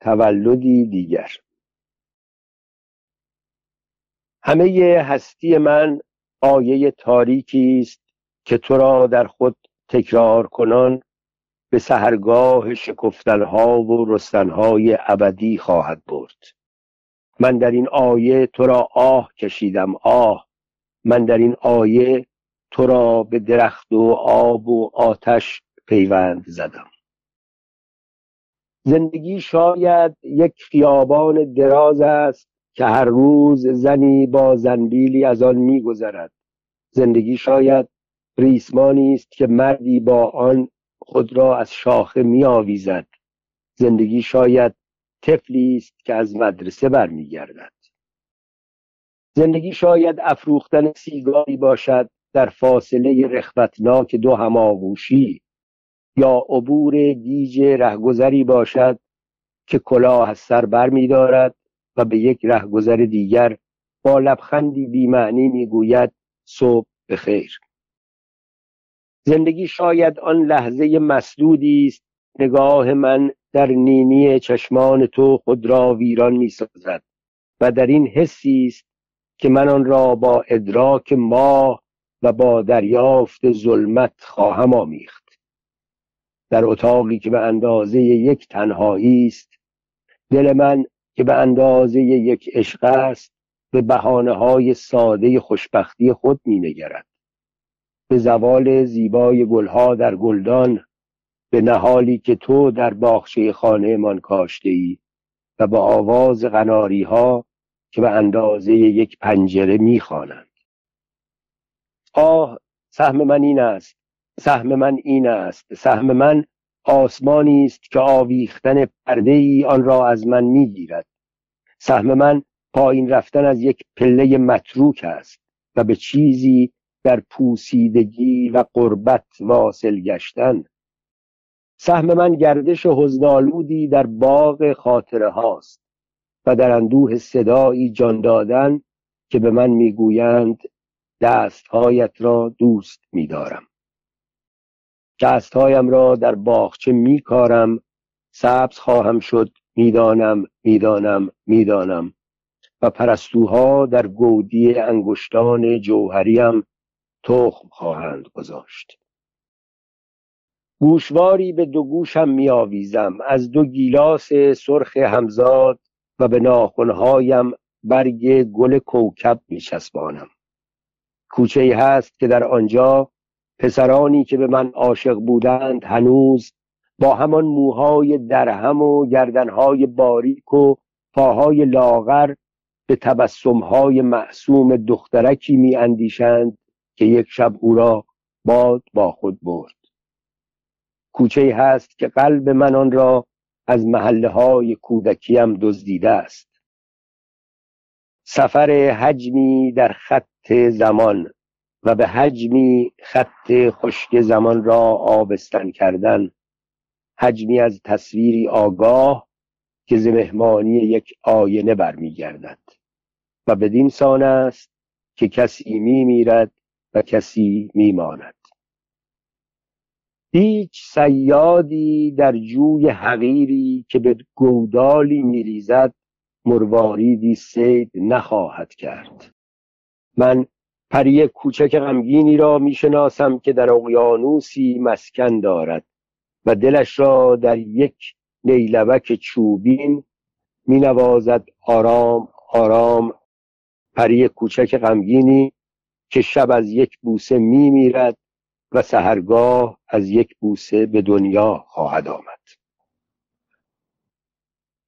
تولدی دیگر. همه هستی من آیه تاریکی است که تو را در خود تکرار کنان به سهرگاه شکفتنها و رستنهای ابدی خواهد برد. من در این آیه تو را آه کشیدم آه. من در این آیه تو را به درخت و آب و آتش پیوند زدم. زندگی شاید یک خیابان دراز است که هر روز زنی با زنبیلی از آن میگذرد. زندگی شاید ریسمانی است که مردی با آن خود را از شاخه میآویزد. زندگی شاید طفلی است که از مدرسه برمیگردد. زندگی شاید افروختن سیگاری باشد در فاصله رخوتناک دو هماغوشی. یا عبور گیج رهگذری باشد که کلاه از سر بر می دارد و به یک رهگذر دیگر با لبخندی بیمعنی می‌گوید صبح بخیر. زندگی شاید آن لحظه مسدودی است نگاه من در نینی چشمان تو خود را ویران می سازد و در این حسی است که من آن را با ادراک ماه و با دریافت ظلمت خواهم آمیخت. در اتاقی که به اندازه یک تنهایی است دل من که به اندازه یک عشق است به بحانه های ساده خوشبختی خود می نگرد. به زوال زیبای گلها در گلدان به نهالی که تو در باغچه خانه من کاشته ای و به آواز غناری ها که به اندازه یک پنجره می‌خوانند آه سهم من این است سهم من این است سهم من آسمانی است که آویختن پرده ای آن را از من می‌گیرد. سهم من پایین رفتن از یک پله متروک است و به چیزی در پوسیدگی و قربت واصل گشتن. سهم من گردش حزنالودی در باغ خاطره هاست و در اندوه صدایی جان دادن که به من می‌گویند دستهایت را دوست میدارم. دستهایم را در باغچه میکارم. سبز خواهم شد. می‌دانم می‌دانم می‌دانم. و پرستوها در گودی انگشتان جوهریم تخم خواهند گذاشت. گوشواری به دو گوشم میآویزم. از دو گیلاس سرخ همزاد و به ناخنهایم برگ گل کوکب میچسبانم. کوچه ای هست که در آنجا پسرانی که به من عاشق بودند هنوز با همان موهای درهم و گردنهای باریک و پاهای لاغر به تبسمهای معصوم دخترکی می اندیشند که یک شب او را باد با خود برد. کوچه هست که قلب من آن را از محله های کودکیم دزدیده است. سفر حجمی در خط زمان و به حجمی خط خشک زمان را آبستن کردن. حجمی از تصویری آگاه که ز مهمانی یک آینه برمیگردد و بدین سان است که کسی می میرد و کسی میماند. هیچ سیادی در جوی حقیری که به گودالی میریزد مرواریدی سید نخواهد کرد. من پری کوچک غمگینی را می‌شناسم که در اقیانوسی مسکن دارد و دلش را در یک نیلبک چوبین می نوازد آرام آرام پری کوچک غمگینی که شب از یک بوسه می میرد و سهرگاه از یک بوسه به دنیا خواهد آمد.